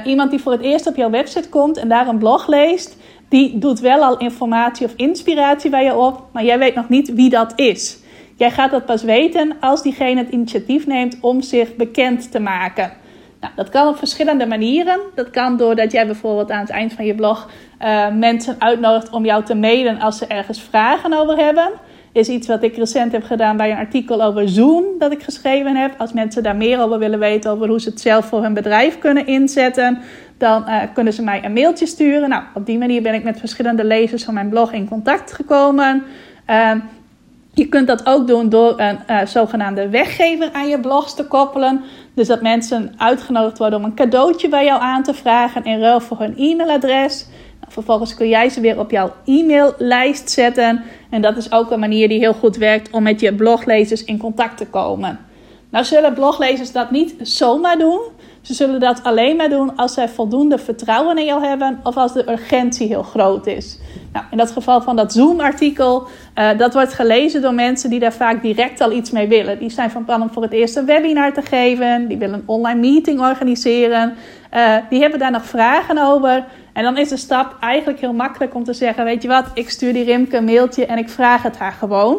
iemand die voor het eerst op jouw website komt en daar een blog leest, die doet wel al informatie of inspiratie bij je op, maar jij weet nog niet wie dat is. Jij gaat dat pas weten als diegene het initiatief neemt om zich bekend te maken. Nou, dat kan op verschillende manieren. Dat kan doordat jij bijvoorbeeld aan het eind van je blog uh, mensen uitnodigt om jou te mailen als ze ergens vragen over hebben. Is iets wat ik recent heb gedaan bij een artikel over Zoom dat ik geschreven heb. Als mensen daar meer over willen weten, over hoe ze het zelf voor hun bedrijf kunnen inzetten, dan uh, kunnen ze mij een mailtje sturen. Nou, op die manier ben ik met verschillende lezers van mijn blog in contact gekomen. Uh, je kunt dat ook doen door een uh, zogenaamde weggever aan je blogs te koppelen. Dus dat mensen uitgenodigd worden om een cadeautje bij jou aan te vragen in ruil voor hun e-mailadres. Nou, vervolgens kun jij ze weer op jouw e-maillijst zetten. En dat is ook een manier die heel goed werkt om met je bloglezers in contact te komen. Nou zullen bloglezers dat niet zomaar doen. Ze zullen dat alleen maar doen als zij voldoende vertrouwen in jou hebben of als de urgentie heel groot is. Nou, in dat geval van dat Zoom-artikel, uh, dat wordt gelezen door mensen die daar vaak direct al iets mee willen. Die zijn van plan om voor het eerst een webinar te geven, die willen een online meeting organiseren, uh, die hebben daar nog vragen over. En dan is de stap eigenlijk heel makkelijk om te zeggen: Weet je wat, ik stuur die Rimke een mailtje en ik vraag het haar gewoon.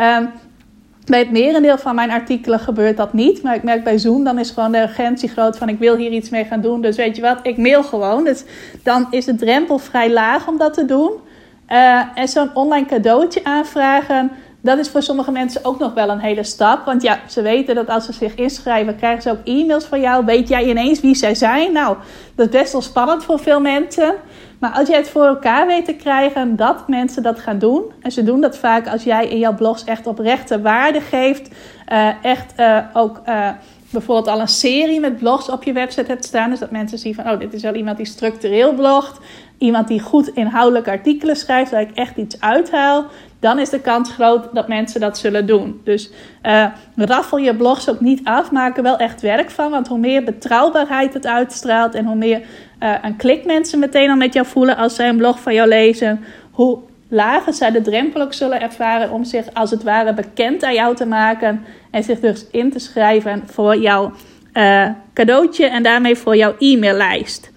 Um, bij het merendeel van mijn artikelen gebeurt dat niet. Maar ik merk bij Zoom, dan is gewoon de urgentie groot van ik wil hier iets mee gaan doen. Dus weet je wat, ik mail gewoon. Dus dan is de drempel vrij laag om dat te doen. Uh, en zo'n online cadeautje aanvragen, dat is voor sommige mensen ook nog wel een hele stap. Want ja, ze weten dat als ze zich inschrijven, krijgen ze ook e-mails van jou. Weet jij ineens wie zij zijn? Nou, dat is best wel spannend voor veel mensen. Maar als jij het voor elkaar weet te krijgen dat mensen dat gaan doen, en ze doen dat vaak als jij in jouw blogs echt oprechte waarde geeft, uh, echt uh, ook uh, bijvoorbeeld al een serie met blogs op je website hebt staan, dus dat mensen zien van, oh, dit is wel iemand die structureel blogt, iemand die goed inhoudelijke artikelen schrijft, waar ik echt iets uithaal, dan is de kans groot dat mensen dat zullen doen. Dus uh, raffel je blogs ook niet af, maak er wel echt werk van. Want hoe meer betrouwbaarheid het uitstraalt en hoe meer uh, een klik mensen meteen al met jou voelen als zij een blog van jou lezen, hoe lager zij de drempel ook zullen ervaren om zich als het ware bekend aan jou te maken en zich dus in te schrijven voor jouw uh, cadeautje en daarmee voor jouw e-maillijst.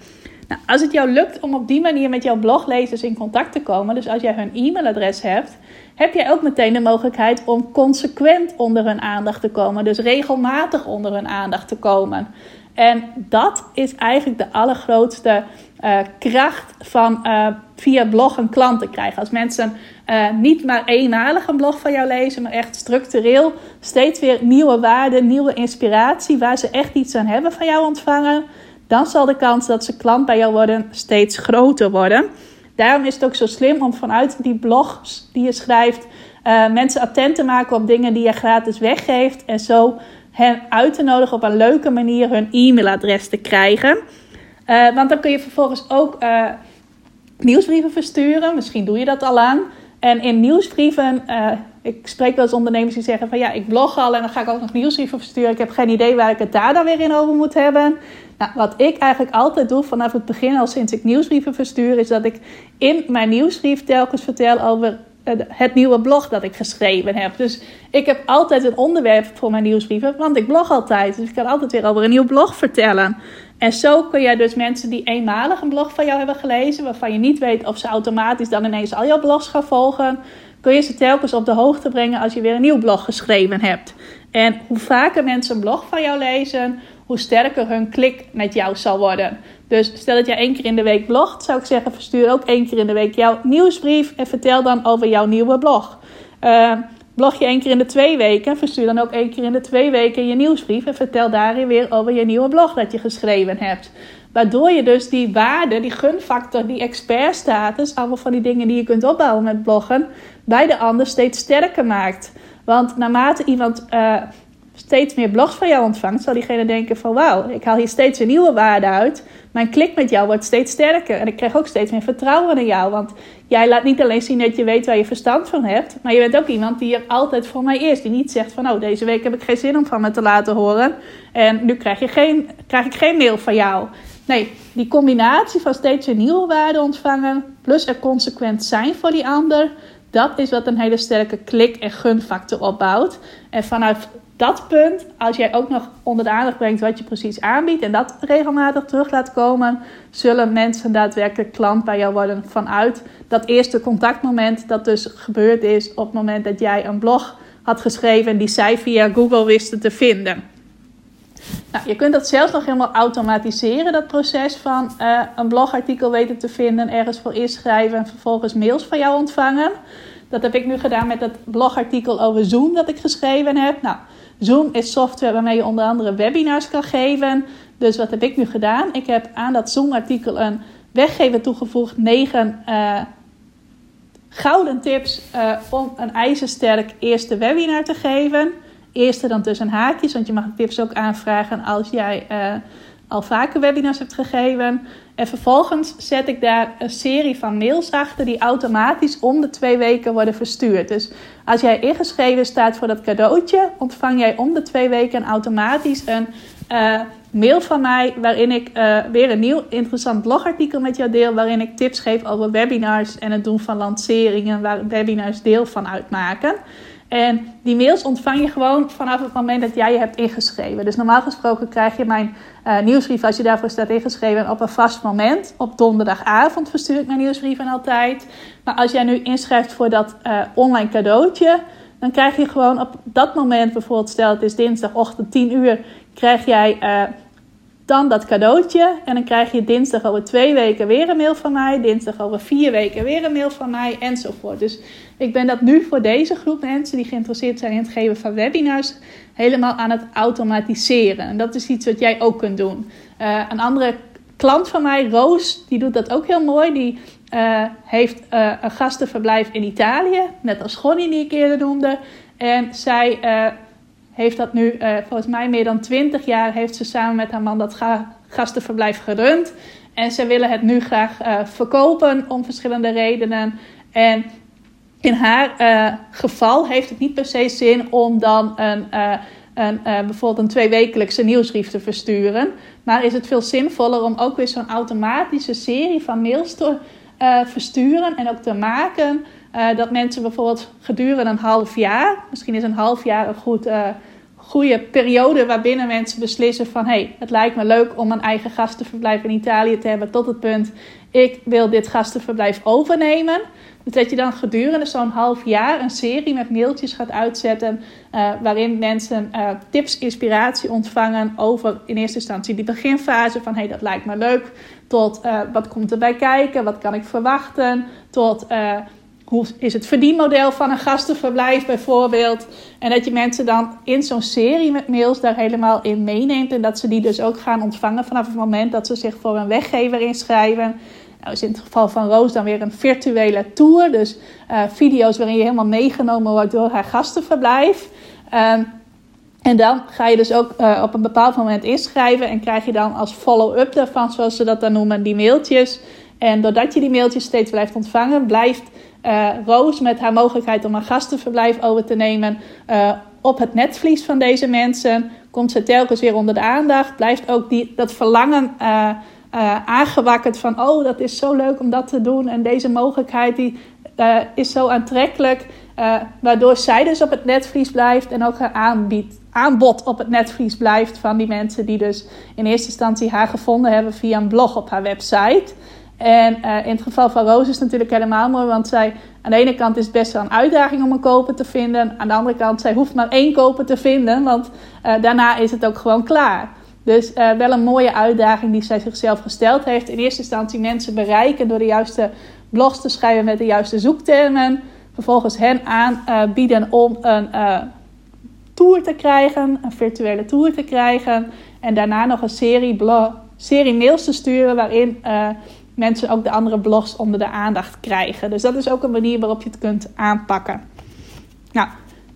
Nou, als het jou lukt om op die manier met jouw bloglezers in contact te komen, dus als jij hun e-mailadres hebt, heb jij ook meteen de mogelijkheid om consequent onder hun aandacht te komen. Dus regelmatig onder hun aandacht te komen. En dat is eigenlijk de allergrootste uh, kracht van uh, via blog een klant te krijgen. Als mensen uh, niet maar eenmalig een blog van jou lezen, maar echt structureel steeds weer nieuwe waarden, nieuwe inspiratie, waar ze echt iets aan hebben van jou ontvangen, dan zal de kans dat ze klant bij jou worden steeds groter worden. Daarom is het ook zo slim om vanuit die blogs die je schrijft, uh, mensen attent te maken op dingen die je gratis weggeeft. En zo hen uit te nodigen op een leuke manier hun e-mailadres te krijgen. Uh, want dan kun je vervolgens ook uh, nieuwsbrieven versturen. Misschien doe je dat al aan. En in nieuwsbrieven, ik spreek wel eens ondernemers die zeggen van ja, ik blog al en dan ga ik ook nog nieuwsbrieven versturen. Ik heb geen idee waar ik het daar dan weer in over moet hebben. Nou, wat ik eigenlijk altijd doe vanaf het begin, al sinds ik nieuwsbrieven verstuur, is dat ik in mijn nieuwsbrief telkens vertel over het nieuwe blog dat ik geschreven heb. Dus ik heb altijd een onderwerp voor mijn nieuwsbrieven, want ik blog altijd. Dus ik kan altijd weer over een nieuw blog vertellen. En zo kun jij dus mensen die eenmalig een blog van jou hebben gelezen, waarvan je niet weet of ze automatisch dan ineens al jouw blogs gaan volgen, kun je ze telkens op de hoogte brengen als je weer een nieuw blog geschreven hebt. En hoe vaker mensen een blog van jou lezen, hoe sterker hun klik met jou zal worden. Dus stel dat jij één keer in de week blogt, zou ik zeggen, verstuur ook één keer in de week jouw nieuwsbrief en vertel dan over jouw nieuwe blog. Uh, blog je één keer in de twee weken, verstuur dan ook één keer in de twee weken je nieuwsbrief en vertel daarin weer over je nieuwe blog dat je geschreven hebt. Waardoor je dus die waarde, die gunfactor, die expertstatus, allemaal van die dingen die je kunt opbouwen met bloggen, bij de ander steeds sterker maakt. Want naarmate iemand uh, steeds meer blogs van jou ontvangt, zal diegene denken van wauw, ik haal hier steeds een nieuwe waarde uit. Mijn klik met jou wordt steeds sterker en ik krijg ook steeds meer vertrouwen in jou. Want jij laat niet alleen zien dat je weet waar je verstand van hebt, maar je bent ook iemand die er altijd voor mij is. Die niet zegt van oh, deze week heb ik geen zin om van me te laten horen en nu krijg, je geen, krijg ik geen mail van jou. Nee, die combinatie van steeds een nieuwe waarde ontvangen, plus er consequent zijn voor die ander, dat is wat een hele sterke klik- en gunfactor opbouwt. En vanuit dat punt, als jij ook nog onder de aandacht brengt wat je precies aanbiedt en dat regelmatig terug laat komen, zullen mensen daadwerkelijk klant bij jou worden vanuit dat eerste contactmoment dat dus gebeurd is op het moment dat jij een blog had geschreven die zij via Google wisten te vinden. Nou, je kunt dat zelfs nog helemaal automatiseren, dat proces van uh, een blogartikel weten te vinden, ergens voor inschrijven en vervolgens mails van jou ontvangen. Dat heb ik nu gedaan met het blogartikel over Zoom dat ik geschreven heb. Nou, Zoom is software waarmee je onder andere webinars kan geven. Dus wat heb ik nu gedaan? Ik heb aan dat Zoom-artikel een weggever toegevoegd, negen uh, gouden tips uh, om een ijzersterk eerste webinar te geven eerste dan tussen haakjes, want je mag tips ook aanvragen als jij uh, al vaker webinars hebt gegeven. En vervolgens zet ik daar een serie van mails achter die automatisch om de twee weken worden verstuurd. Dus als jij ingeschreven staat voor dat cadeautje, ontvang jij om de twee weken automatisch een uh, mail van mij waarin ik uh, weer een nieuw interessant blogartikel met jou deel, waarin ik tips geef over webinars en het doen van lanceringen waar webinars deel van uitmaken. En die mails ontvang je gewoon vanaf het moment dat jij je hebt ingeschreven. Dus normaal gesproken krijg je mijn uh, nieuwsbrief als je daarvoor staat ingeschreven op een vast moment. Op donderdagavond verstuur ik mijn nieuwsbrieven altijd. Maar als jij nu inschrijft voor dat uh, online cadeautje, dan krijg je gewoon op dat moment, bijvoorbeeld stel het is dinsdagochtend 10 uur, krijg jij uh, dan dat cadeautje. En dan krijg je dinsdag over twee weken weer een mail van mij. Dinsdag over vier weken weer een mail van mij. Enzovoort. Dus ik ben dat nu voor deze groep mensen die geïnteresseerd zijn in het geven van webinars. helemaal aan het automatiseren. En dat is iets wat jij ook kunt doen. Uh, een andere klant van mij, Roos, die doet dat ook heel mooi. Die uh, heeft uh, een gastenverblijf in Italië. Net als Gonnie die ik eerder noemde. En zij heeft dat nu, volgens mij meer dan 20 jaar, heeft ze samen met haar man dat ga gastenverblijf gerund. En ze willen het nu graag verkopen om verschillende redenen. En in haar uh, geval heeft het niet per se zin om dan een, een, bijvoorbeeld een tweewekelijkse nieuwsbrief te versturen. Maar is het veel zinvoller om ook weer zo'n automatische serie van mails te versturen en ook te maken uh, dat mensen bijvoorbeeld gedurende een half jaar, misschien is een half jaar een goed, uh, goede periode waarbinnen mensen beslissen van hey, het lijkt me leuk om een eigen gastenverblijf in Italië te hebben tot het punt ik wil dit gastenverblijf overnemen. Dus dat je dan gedurende zo'n half jaar een serie met mailtjes gaat uitzetten. Uh, waarin mensen uh, tips, inspiratie ontvangen over in eerste instantie die beginfase van hé, hey, dat lijkt me leuk. Tot uh, wat komt erbij kijken, wat kan ik verwachten. Tot hoe is het verdienmodel van een gastenverblijf bijvoorbeeld? En dat je mensen dan in zo'n serie met mails daar helemaal in meeneemt. En dat ze die dus ook gaan ontvangen vanaf het moment dat ze zich voor een weggever inschrijven. Nou is in het geval van Roos dan weer een virtuele tour. Dus uh, video's waarin je helemaal meegenomen wordt door haar gastenverblijf. Um, en dan ga je dus ook uh, op een bepaald moment inschrijven. En krijg je dan als follow-up daarvan, zoals ze dat dan noemen, die mailtjes. En doordat je die mailtjes steeds blijft ontvangen, blijft uh, Roos met haar mogelijkheid om een gastenverblijf over te nemen uh, op het netvlies van deze mensen. Komt ze telkens weer onder de aandacht. Blijft ook die, dat verlangen uh, aangewakkerd van: oh, dat is zo leuk om dat te doen. En deze mogelijkheid die, is zo aantrekkelijk. waardoor zij dus op het netvlies blijft en ook haar aanbiedt, aanbod op het netvlies blijft van die mensen die dus in eerste instantie haar gevonden hebben via een blog op haar website. En uh, in het geval van Roos is het natuurlijk helemaal mooi, want zij, aan de ene kant is het best wel een uitdaging om een koper te vinden. Aan de andere kant, zij hoeft maar één koper te vinden, want uh, daarna is het ook gewoon klaar. Dus uh, wel een mooie uitdaging die zij zichzelf gesteld heeft. In eerste instantie mensen bereiken door de juiste blogs te schrijven met de juiste zoektermen. Vervolgens hen aanbieden om een tour te krijgen, een virtuele tour te krijgen. En daarna nog een serie, serie mails te sturen waarin mensen ook de andere blogs onder de aandacht krijgen. Dus dat is ook een manier waarop je het kunt aanpakken. Nou,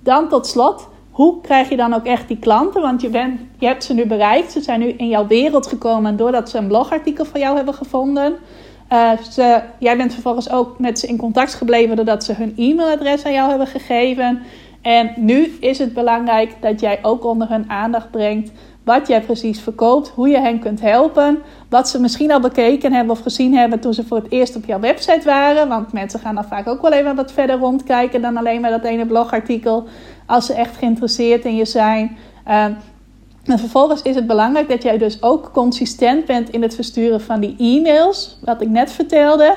dan tot slot hoe krijg je dan ook echt die klanten? Want je, bent, je hebt ze nu bereikt. Ze zijn nu in jouw wereld gekomen doordat ze een blogartikel van jou hebben gevonden. Uh, ze, jij bent vervolgens ook met ze in contact gebleven doordat ze hun e-mailadres aan jou hebben gegeven. En nu is het belangrijk dat jij ook onder hun aandacht brengt wat jij precies verkoopt, hoe je hen kunt helpen, wat ze misschien al bekeken hebben of gezien hebben toen ze voor het eerst op jouw website waren. Want mensen gaan dan vaak ook wel even wat verder rondkijken dan alleen maar dat ene blogartikel, als ze echt geïnteresseerd in je zijn. Uh, en vervolgens is het belangrijk dat jij dus ook consistent bent in het versturen van die e-mails, wat ik net vertelde.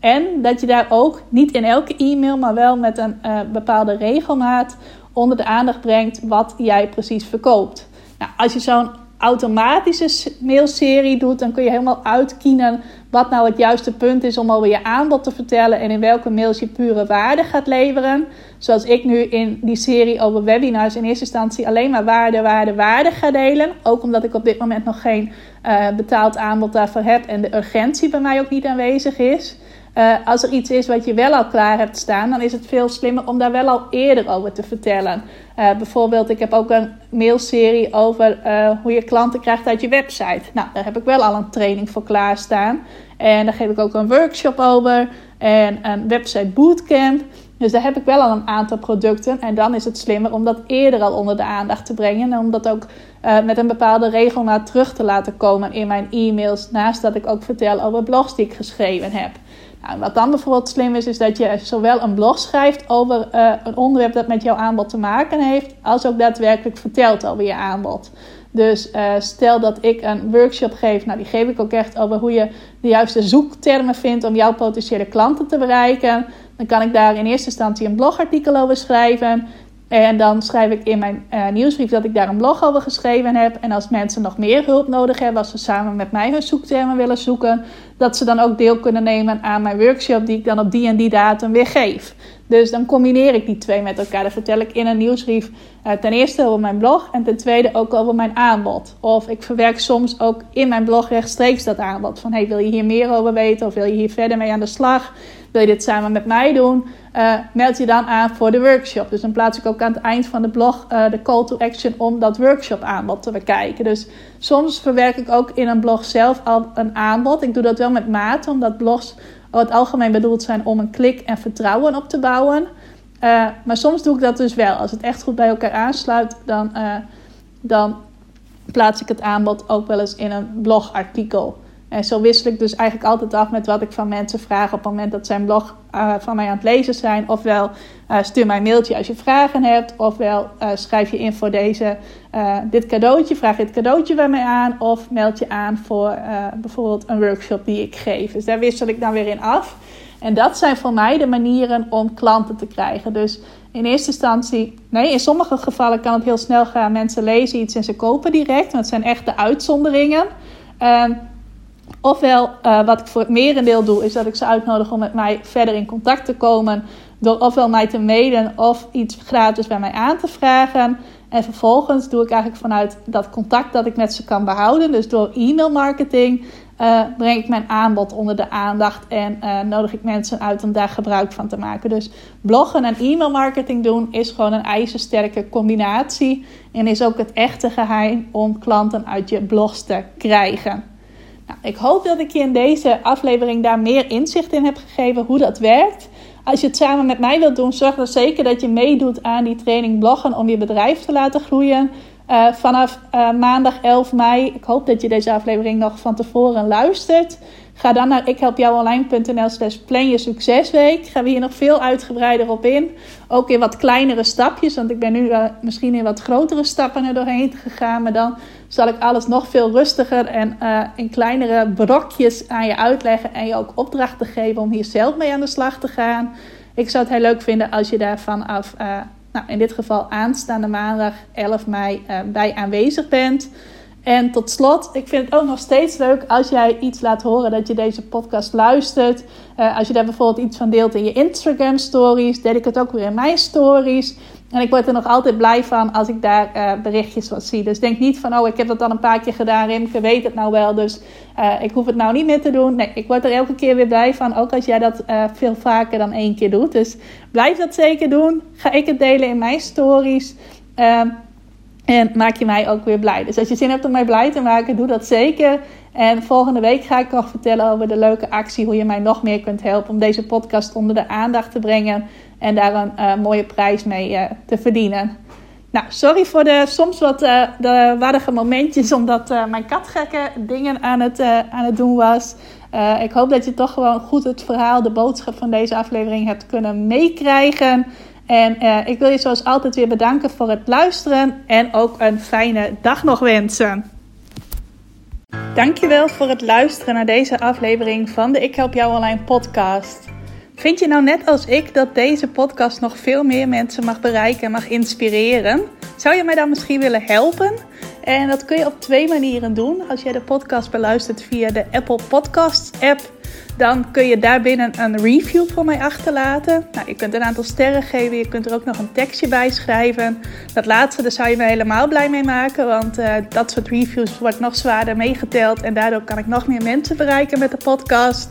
En dat je daar ook niet in elke e-mail, maar wel met een uh, bepaalde regelmaat onder de aandacht brengt wat jij precies verkoopt. Nou, als je zo'n automatische mailserie doet, dan kun je helemaal uitkiezen wat nou het juiste punt is om over je aanbod te vertellen en in welke mails je pure waarde gaat leveren. Zoals ik nu in die serie over webinars in eerste instantie alleen maar waarde, waarde, waarde ga delen. Ook omdat ik op dit moment nog geen uh, betaald aanbod daarvoor heb en de urgentie bij mij ook niet aanwezig is. Uh, als er iets is wat je wel al klaar hebt staan, dan is het veel slimmer om daar wel al eerder over te vertellen. Uh, bijvoorbeeld, ik heb ook een mailserie over uh, hoe je klanten krijgt uit je website. Nou, daar heb ik wel al een training voor klaarstaan. En daar geef ik ook een workshop over en een website bootcamp. Dus daar heb ik wel al een aantal producten. En dan is het slimmer om dat eerder al onder de aandacht te brengen. En om dat ook met een bepaalde regelmaat terug te laten komen in mijn e-mails. Naast dat ik ook vertel over blogs die ik geschreven heb. Wat dan bijvoorbeeld slim is, is dat je zowel een blog schrijft over uh, een onderwerp dat met jouw aanbod te maken heeft, als ook daadwerkelijk vertelt over je aanbod. Dus uh, stel dat ik een workshop geef, nou die geef ik ook echt over hoe je de juiste zoektermen vindt om jouw potentiële klanten te bereiken. Dan kan ik daar in eerste instantie een blogartikel over schrijven. En dan schrijf ik in mijn uh, nieuwsbrief dat ik daar een blog over geschreven heb. En als mensen nog meer hulp nodig hebben, als ze samen met mij hun zoektermen willen zoeken, dat ze dan ook deel kunnen nemen aan mijn workshop die ik dan op die en die datum weer geef. Dus dan combineer ik die twee met elkaar. Dan vertel ik in een nieuwsbrief uh, ten eerste over mijn blog en ten tweede ook over mijn aanbod. Of ik verwerk soms ook in mijn blog rechtstreeks dat aanbod. Van hey, wil je hier meer over weten of wil je hier verder mee aan de slag? Wil je dit samen met mij doen? Uh, meld je dan aan voor de workshop. Dus dan plaats ik ook aan het eind van de blog uh, de call to action om dat workshop aanbod te bekijken. Dus soms verwerk ik ook in een blog zelf al een aanbod. Ik doe dat wel met mate, omdat blogs het algemeen bedoeld zijn om een klik en vertrouwen op te bouwen. Uh, maar soms doe ik dat dus wel. Als het echt goed bij elkaar aansluit, dan, dan plaats ik het aanbod ook wel eens in een blogartikel. En zo wissel ik dus eigenlijk altijd af met wat ik van mensen vraag op het moment dat zij een blog uh, van mij aan het lezen zijn. Ofwel uh, stuur mij een mailtje als je vragen hebt. Ofwel uh, schrijf je in voor deze, dit cadeautje. Vraag dit cadeautje bij mij aan. Of meld je aan voor bijvoorbeeld een workshop die ik geef. Dus daar wissel ik dan weer in af. En dat zijn voor mij de manieren om klanten te krijgen. Dus in eerste instantie, nee, in sommige gevallen kan het heel snel gaan. Mensen lezen iets en ze kopen direct. Dat zijn echt de uitzonderingen. Ofwel, uh, wat ik voor het merendeel doe, is dat ik ze uitnodig om met mij verder in contact te komen. Door ofwel mij te mailen of iets gratis bij mij aan te vragen. En vervolgens doe ik eigenlijk vanuit dat contact dat ik met ze kan behouden, dus door e-mail marketing, uh, breng ik mijn aanbod onder de aandacht en uh, nodig ik mensen uit om daar gebruik van te maken. Dus bloggen en e-mail marketing doen is gewoon een ijzersterke combinatie en is ook het echte geheim om klanten uit je blogs te krijgen. Nou, ik hoop dat ik je in deze aflevering daar meer inzicht in heb gegeven hoe dat werkt. Als je het samen met mij wilt doen, zorg dan zeker dat je meedoet aan die training bloggen om je bedrijf te laten groeien. Uh, vanaf uh, maandag 11 mei. Ik hoop dat je deze aflevering nog van tevoren luistert. Ga dan naar ikhelpjouonline.nl slash plan je succesweek. Gaan we hier nog veel uitgebreider op in. Ook in wat kleinere stapjes. Want ik ben nu uh, misschien in wat grotere stappen er doorheen gegaan. Maar dan zal ik alles nog veel rustiger en uh, in kleinere brokjes aan je uitleggen. En je ook opdrachten geven om hier zelf mee aan de slag te gaan. Ik zou het heel leuk vinden als je daar vanaf, uh, nou, in dit geval aanstaande maandag 11 mei, bij aanwezig bent. En tot slot, ik vind het ook nog steeds leuk als jij iets laat horen dat je deze podcast luistert. Uh, als je daar bijvoorbeeld iets van deelt in je Instagram stories, deel ik het ook weer in mijn stories. En ik word er nog altijd blij van als ik daar uh, berichtjes van zie. Dus denk niet van, oh, ik heb dat al een paar keer gedaan, Rimke weet het nou wel, dus uh, ik hoef het nou niet meer te doen. Nee, ik word er elke keer weer blij van, ook als jij dat veel vaker dan één keer doet. Dus blijf dat zeker doen. Ga ik het delen in mijn stories. En maak je mij ook weer blij. Dus als je zin hebt om mij blij te maken, doe dat zeker. En volgende week ga ik nog vertellen over de leuke actie. Hoe je mij nog meer kunt helpen om deze podcast onder de aandacht te brengen. En daar een uh, mooie prijs mee uh, te verdienen. Nou, sorry voor de soms wat uh, de momentjes. Omdat mijn kat gekke dingen aan het, aan het doen was. ik hoop dat je toch gewoon goed het verhaal, de boodschap van deze aflevering hebt kunnen meekrijgen. En uh, ik wil je zoals altijd weer bedanken voor het luisteren en ook een fijne dag nog wensen. Dankjewel voor het luisteren naar deze aflevering van de Ik Help Jou Online podcast. Vind je nou net als ik dat deze podcast nog veel meer mensen mag bereiken en mag inspireren? Zou je mij dan misschien willen helpen? En dat kun je op twee manieren doen. Als jij de podcast beluistert via de Apple Podcasts app dan kun je daarbinnen een review voor mij achterlaten. Nou, je kunt een aantal sterren geven, je kunt er ook nog een tekstje bij schrijven. Dat laatste, daar zou je me helemaal blij mee maken, want uh, dat soort reviews wordt nog zwaarder meegeteld en daardoor kan ik nog meer mensen bereiken met de podcast.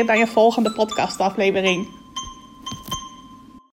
bij een volgende podcastaflevering.